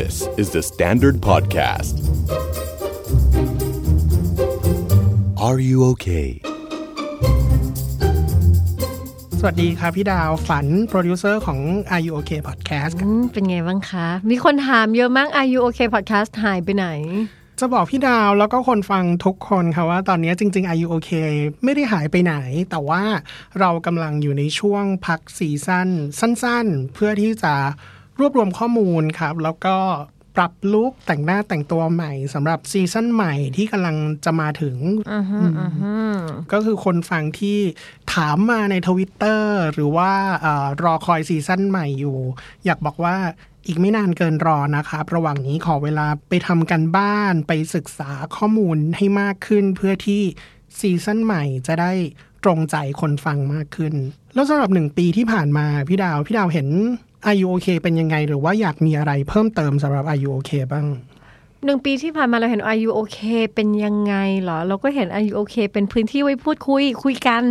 This is the Standard Podcast. Are you okay? สวัสดีครับพี่ดาวฝันโปรดิวเซอร์ของ Are You Okay Podcast อืมเป็นไงบ้างคะ มีคนถามเยอะมาก Are you okay podcast หายไปไหน จะบอกพี่ดาวแล้วก็คนฟังทุกคนค่ะว่าตอนนี้จริง ๆ Are You Okay ไม่ได้หายไปไหน แต่ว่าเรากำลังอยู่ในช่วงพักซีซั่นสั้น ๆ เพื่อที่จะ รวบรวมข้อมูลครับ แล้วก็ปรับลุคแต่งหน้าแต่งตัวใหม่สำหรับซีซั่นใหม่ที่กำลังจะมาถึง ก็คือคนฟังที่ถามมาในทวิตเตอร์หรือว่าเออรอคอยซีซั่นใหม่อยู่ อยากบอกว่าอีกไม่นานเกินรอนะครับ ระหว่างนี้ขอเวลาไปทำการบ้านไปศึกษาข้อมูลให้มากขึ้น เพื่อที่ซีซั่นใหม่จะได้ตรงใจคนฟังมากขึ้น แล้วสำหรับหนึ่งปีที่ผ่านมาพี่ดาวพี่ดาวเห็น Are You Okay เป็นยังไง หรือว่าอยากมีอะไรเพิ่มเติมสำหรับ Are You Okay บ้างหนึ่งปีที่ผ่านมาเราเห็น Are you okay เป็นยังไงเหรอ เราก็เห็น Are you okay เป็นพื้นที่ไว้พูดคุย คุยกัน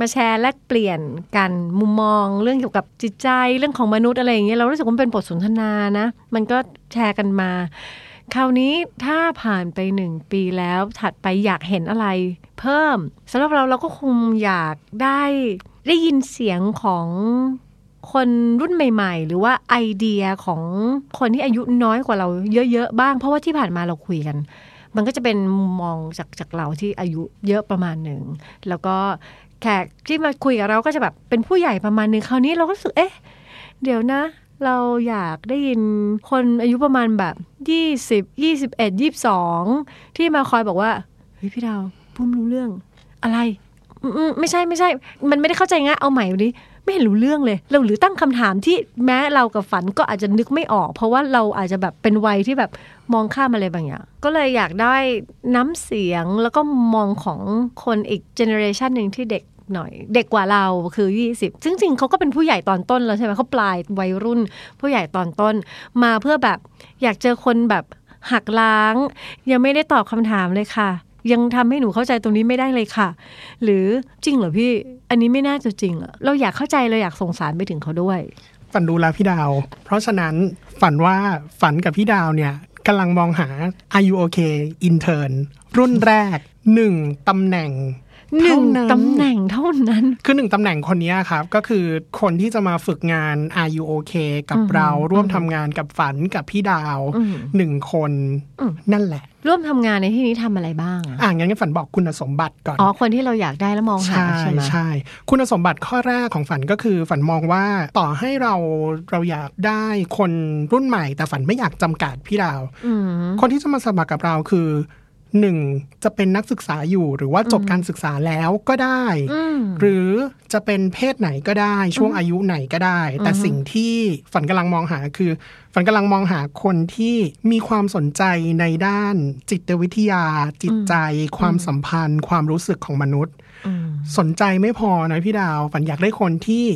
มาแชร์แลกเปลี่ยนกันมุมมอง เรื่องเกี่ยวกับจิตใจเรื่องของมนุษย์อะไรอย่างเงี้ยเรารู้สึกว่ามันเป็นบทสนทนานะ มันก็แชร์กันมา คราวนี้ถ้าผ่านไปหนึ่งปีแล้วถัดไปอยากเห็นอะไร เพิ่มสำหรับเราเราก็คงอยากได้ได้ยินเสียงของ คนรุ่นใหม่ ๆ หรือว่าไอเดียของคนที่อายุน้อยกว่าเราเยอะๆบ้าง เพราะว่าที่ผ่านมาเราคุยกัน มันก็จะเป็นมุมมองจากจากเราที่อายุเยอะประมาณหนึ่งแล้วก็แขกที่มาคุยกับเราก็จะแบบเป็นผู้ใหญ่ประมาณหนึ่งคราวนี้เราก็รู้สึกเอ๊ะเดี๋ยวนะเราอยากได้ยินคนอายุประมาณแบบยี่สิบยี่สิบเอ็ดยี่สองที่มาคอยบอกว่า เฮ้ยพี่ดาวพูดไม่รู้เรื่องอะไร ไม่ใช่ไม่ใช่ มันไม่ได้เข้าใจง่ายเอาใหม่วันนี้ ไม่เห็นรู้เรื่องเลยเราหรือตั้งคำถามที่แม้เรากับฝันก็อาจจะนึกไม่ออก เพราะว่าเราอาจจะแบบเป็นวัยที่แบบมองข้ามอะไรบางอย่าง ก็เลยอยากได้น้ำเสียงแล้วก็มุมมองของคนอีกเจเนอเรชันหนึ่งที่เด็กหน่อย เด็กกว่าเราคือ 20 ซึ่งจริงเขาก็เป็นผู้ใหญ่ตอนต้นแล้วใช่ไหมเขาปลายวัยรุ่น ผู้ใหญ่ตอนต้น มาเพื่อแบบอยากเจอคนแบบหักล้าง ยังไม่ได้ตอบคำถามเลยค่ะ ยังทำให้หนูเข้าใจตรงนี้ไม่ได้เลยค่ะ หรือจริงเหรอพี่ อันนี้ไม่น่าจะจริงอะเราอยากเข้าใจ เราอยากส่งสารไปถึงเขาด้วย ฝันดูแลพี่ดาว เพราะฉะนั้นฝันว่าฝันกับพี่ดาวเนี่ยกำลังมองหา Are You Okay Intern รุ่นแรกหนึ่งตำแหน่ง หนึ่งเท่าตำแหน่งเท่านั้น คือหนึ่งตำแหน่งคนนี้ครับ ก็คือคนที่จะมาฝึกงาน Are You Okay กับเราร่วมทำงานกับฝันกับพี่ดาวหนึ่งคนนั่นแหละ ร่วมทำงานในที่นี้ทำอะไรบ้างอะอ่างั้นฝันบอกคุณสมบัติก่อน อ๋อ คนที่เราอยากได้แล้วมองหาใช่ใช่ไหมใช่ คุณสมบัติข้อแรกของฝันก็คือ ฝันมองว่าต่อให้เราเราอยากได้คนรุ่นใหม่ แต่ฝันไม่อยากจำกัดพี่ดาวอืมคนที่จะมาสมัครกับเราคือ หนึ่งจะเป็นนักศึกษาอยู่หรือว่าจบการศึกษาแล้วก็ได้อืมหรือจะเป็นเพศไหนก็ได้ ช่วงอายุไหนก็ได้ แต่สิ่งที่ฝันกำลังมองหาคือ ฝันกำลังมองหาคนที่มีความสนใจในด้านจิตวิทยา จิตใจ ความสัมพันธ์ ความรู้สึกของมนุษย์อืมสนใจไม่พอนะพี่ดาว ฝันอยากได้คนที่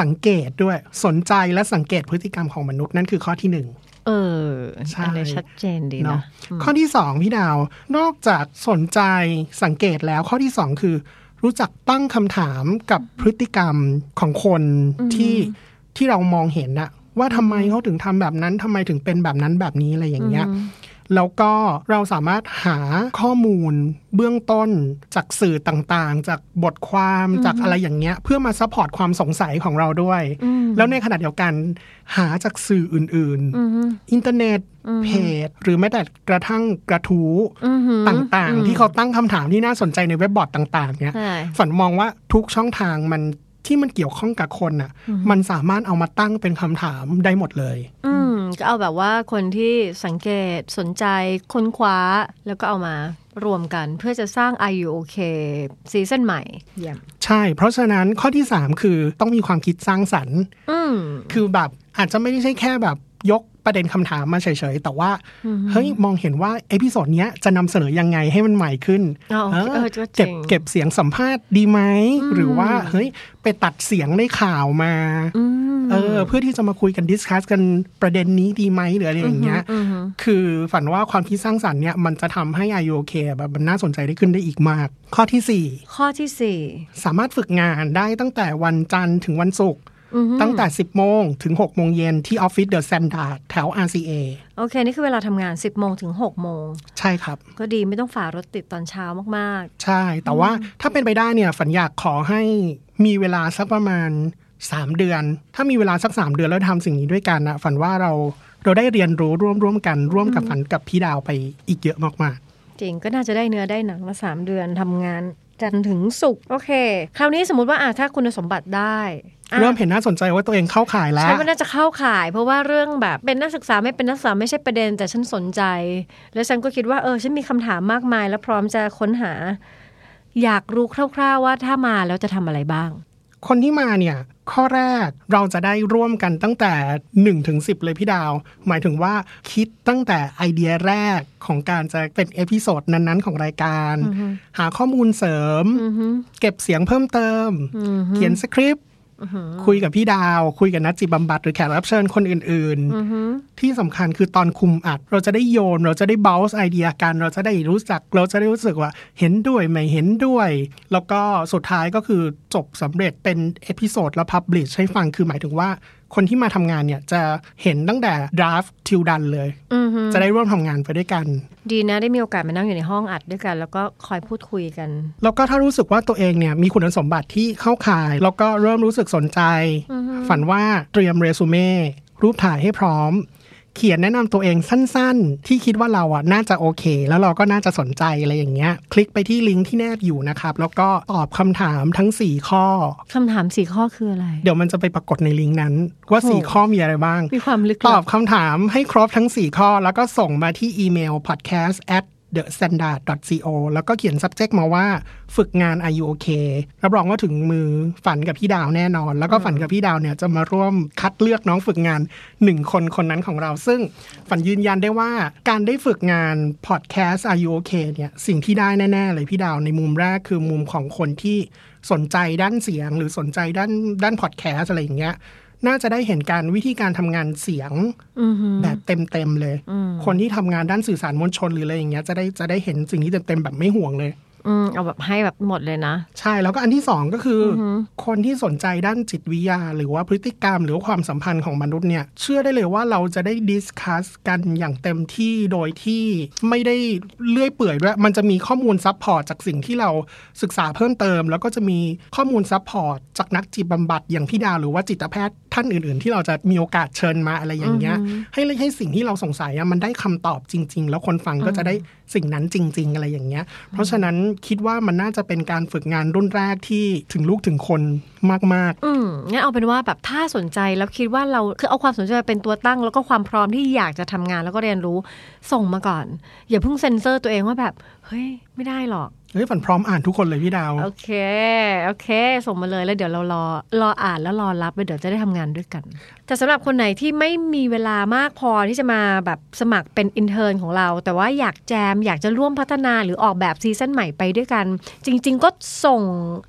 สังเกตด้วยสนใจและสังเกตพฤติกรรมของมนุษย์นั่นคือข้อที่หนึ่ง เออใช่อันนี้ชัดเจนดีเนาะนะ ข้อที่สองพี่ดาว นอกจากสนใจสังเกตแล้วข้อที่สองคือ รู้จักตั้งคำถามกับพฤติกรรมของคนที่ที่เรามองเห็นอะว่าทำไมเขาถึงทำแบบนั้นทำไมถึงเป็นแบบนั้นแบบนี้อะไรอย่างเงี้ย แล้วก็เราสามารถหาข้อมูลเบื้องต้นจากสื่อต่างๆ จากบทความจากอะไรอย่างเงี้ย เพื่อมา support ความสงสัยของเราด้วย แล้วในขณะเดียวกันหาจากสื่ออื่นๆ อินเทอร์เน็ตเพจ หรือแม้แต่กระทั่งกระทู้ต่างๆ ที่เขาตั้งคำถามที่น่าสนใจในเว็บบอร์ดต่าง ๆ เนี่ยใช่ฝันมองว่าทุกช่องทางมันที่มันเกี่ยวข้องกับคนน่ะ มันสามารถเอามาตั้งเป็นคำถามได้หมดเลยอืม ก็เอาแบบว่าคนที่สังเกตสนใจค้นคว้าแล้วก็เอามารวมกันเพื่อจะสร้าง Are You Okay ซีซั่นใหม่เยี่ยมใช่ เพราะฉะนั้นข้อที่ 3 คือต้องมีความคิดสร้างสรรค์อืมคือแบบอาจจะไม่ได้ใช่แค่แบบยก ประเด็นคำถามมาเฉยๆ แต่ว่า เฮ้ย มองเห็นว่า episode เนี้ยจะนำเสนอยังไงให้มันใหม่ขึ้นอ๋อโอเคเออเออก็จริงเก็บเก็บเสียงสัมภาษณ์ดีไหม หรือว่า เฮ้ย ไปตัดเสียงในข่าวมาเออเพื่อที่จะมาคุยกัน discuss กันประเด็นนี้ดีไหมหรืออะไรอย่างเงี้ย คือฝันว่าความคิดสร้างสรรค์เนี่ยมันจะทำให้ Are You Okay แบบมันน่าสนใจได้ขึ้นได้อีกมาก ข้อที่สี่ข้อที่สี่สามารถฝึกงานได้ตั้งแต่วันจันทร์ถึงวันศุกร์ ตั้งแต่ 10 โมงถึง 6 โมงเย็นที่ออฟฟิศเดอะ a ซนดาร์ดแถว RCA โอเค นี่คือเวลาทำงาน 10 โมงถึง 6 โมง ใช่ครับ ก็ดีไม่ต้องฝ่ารถติดตอนเช้ามากใช่ แต่ว่าถ้าเป็นไปได้เนี่ยฝันอยากขอให้มีเวลาสักประมาณ 3 เดือน ถ้ามีเวลาสัก 3 เดือนแล้วทำสิ่งนี้ด้วยกันนะฝันว่าเราเราได้เรียนรู้ร่วมร่วมกันร่วมกับฝันกับพี่ดาวไปอีกเยอะมากๆจริงก็น่าจะได้เนื้อได้หนังมา3เดือนทำงาน จันทร์ถึงศุกร์โอเค คราวนี้สมมติว่าอะถ้าคุณสมบัติได้อะๆเริ่มเห็นน่าสนใจว่าตัวเองเข้าข่ายแล้วฉันว่าน่าจะเข้าข่าย เพราะว่าเรื่องแบบเป็นนักศึกษาไม่เป็นนักศึกษาไม่ใช่ประเด็น แต่ฉันสนใจ แล้วฉันก็คิดว่าเออฉันมีคำถามมากมาย แล้วพร้อมจะค้นหา อยากรู้คร่าว ๆ ว่าถ้ามาแล้วจะทำอะไรบ้าง คนที่มาเนี่ยข้อแรกเราจะได้ร่วมกันตั้งแต่1ถึง10 เลยพี่ดาว หมายถึงว่าคิดตั้งแต่ไอเดียแรกของการจะเป็น episode นั้นๆ ของรายการ หาข้อมูลเสริม เก็บเสียงเพิ่มเติม เขียนสคริปต์ คุยกับพี่ดาว คุยกับนักจิตบำบัดหรือแขกรับเชิญคนอื่นๆที่สำคัญคือตอนคุมอัด เราจะได้โยน เราจะได้ bounce ไอเดียกันเราจะได้รู้จัก เราจะได้รู้สึกว่าเห็นด้วยไม่เห็นด้วย แล้วก็สุดท้ายก็คือจบสำเร็จเป็น episode แล้ว publish ให้ฟังคือหมายถึงว่า คนที่มาทำงานเนี่ยจะเห็นตั้งแต่ draft till done เลย จะได้ร่วมทำงานไปด้วยกัน ดีนะได้มีโอกาสมานั่งอยู่ในห้องอัดด้วยกัน แล้วก็คอยพูดคุยกัน แล้วก็ถ้ารู้สึกว่าตัวเองเนี่ยมีคุณสมบัติที่เข้าข่าย แล้วก็เริ่มรู้สึกสนใจ ฝันว่าเตรียมเรซูเม่รูปถ่ายให้พร้อม เขียนแนะนำตัวเองสั้นๆ ที่คิดว่าเราอะน่าจะโอเค แล้วเราก็น่าจะสนใจอะไรอย่างเงี้ย คลิกไปที่ลิงก์ที่แนบอยู่นะครับ แล้วก็ตอบคำถามทั้ง 4 ข้อคำถามสี่ข้อคืออะไร เดี๋ยวมันจะไปปรากฏในลิงก์นั้น ว่าโอ้4ข้อมีอะไรบ้างมีความลึกตลัอบคำถามให้ครบทั้ง 4 ข้อ แล้วก็ส่งมาที่อีเมล podcast at the standard co แล้วก็เขียน subject มาว่าฝึกงาน Are you okay รับรองว่าถึงมือฝันกับพี่ดาวแน่นอน แล้วก็ฝันกับพี่ดาวเนี่ยจะมาร่วมคัดเลือกน้องฝึกงานหนึ่งคนคนนั้นของเรา ซึ่งฝันยืนยันได้ว่าการได้ฝึกงาน podcast Are you okay เนี่ยสิ่งที่ได้แน่ๆเลยพี่ดาวในมุมแรกคือมุมของคนที่สนใจด้านเสียงหรือสนใจด้านด้าน podcast อะไรอย่างเงี้ย น่าจะได้เห็นการวิธีการทำงานเสียงแบบเต็มๆเลย คนที่ทำงานด้านสื่อสารมวลชนหรืออะไรอย่างเงี้ยจะได้จะได้เห็นสิ่งนี้เต็มๆแบบไม่ห่วงเลย อืมเอาแบบให้แบบหมดเลยนะ ใช่แล้วก็อันที่สองก็คืออคนที่สนใจด้านจิตวิทยา หรือว่าพฤติกรรมหรือว่าความสัมพันธ์ของมนุษย์เนี่ย เชื่อได้เลยว่าเราจะได้ดิสคัสกันอย่างเต็มที่โดยที่ไม่ได้เรื่อยเปื่อยด้วย มันจะมีข้อมูล support จากสิ่งที่เราศึกษาเพิ่มเติม แล้วก็จะมีข้อมูล support จากนักจิตบำบัดอย่างพี่ดาวหรือว่าจิตแพทย์ท่านอื่น ๆ ที่เราจะมีโอกาสเชิญมาอะไรอย่างเงี้ย ให้ให้สิ่งที่เราสงสัยอะมันได้คำตอบจริง ๆ แล้วคนฟังก็จะได้สิ่งนั้นจริง ๆ อะไรอย่างเงี้ย เพราะฉะนั้นคิดว่ามันน่าจะเป็นการฝึกงานรุ่นแรกที่ถึงลูกถึงคนมากอืมงั้นเอาเป็นว่าแบบถ้าสนใจแล้วคิดว่าเราคือเอาความสนใจเป็นตัวตั้ง แล้วก็ความพร้อมที่อยากจะทำงานแล้วก็เรียนรู้ส่งมาก่อน อย่าเพิ่งเซ็นเซอร์ตัวเองว่าแบบ เฮ้ย ไม่ได้หรอก เฮ้ยฝันพร้อมอ่านทุกคนเลยพี่ดาว โอเค โอเค ส่งมาเลยแล้วเดี๋ยวเรารอรออ่านแล้วรอรับแล้วเดี๋ยวจะได้ทำงานด้วยกัน แต่สำหรับคนไหนที่ไม่มีเวลามากพอที่จะมาแบบสมัครเป็น intern ของเรา แต่ว่าอยากแจมอยากจะร่วมพัฒนาหรือออกแบบซีซั่นใหม่ไปด้วยกัน จริง ๆ ก็ส่ง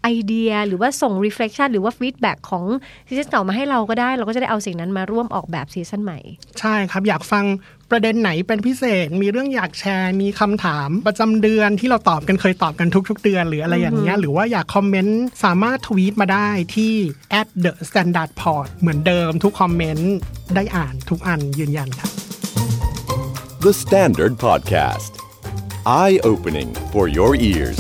ไอเดียหรือว่าส่ง reflection หรือว่า feedback ของซีซั่นเก่ามาให้เราก็ได้ เราก็จะได้เอาสิ่งนั้นมาร่วมออกแบบซีซั่นใหม่ ใช่ครับอยากฟัง ประเด็นไหนเป็นพิเศษ มีเรื่องอยากแชร์ มีคำถามประจำเดือนที่เราตอบกันเคยตอบกันทุก ๆ เดือน หรืออะไรอย่างเงี้ยหรือว่าอยากคอมเมนต์สามารถทวีตมาได้ที่ at the standard port เหมือนเดิมทุกคอมเมนต์ได้อ่านทุกอันยืนยันครับ The Standard Podcast. Eye opening for your ears.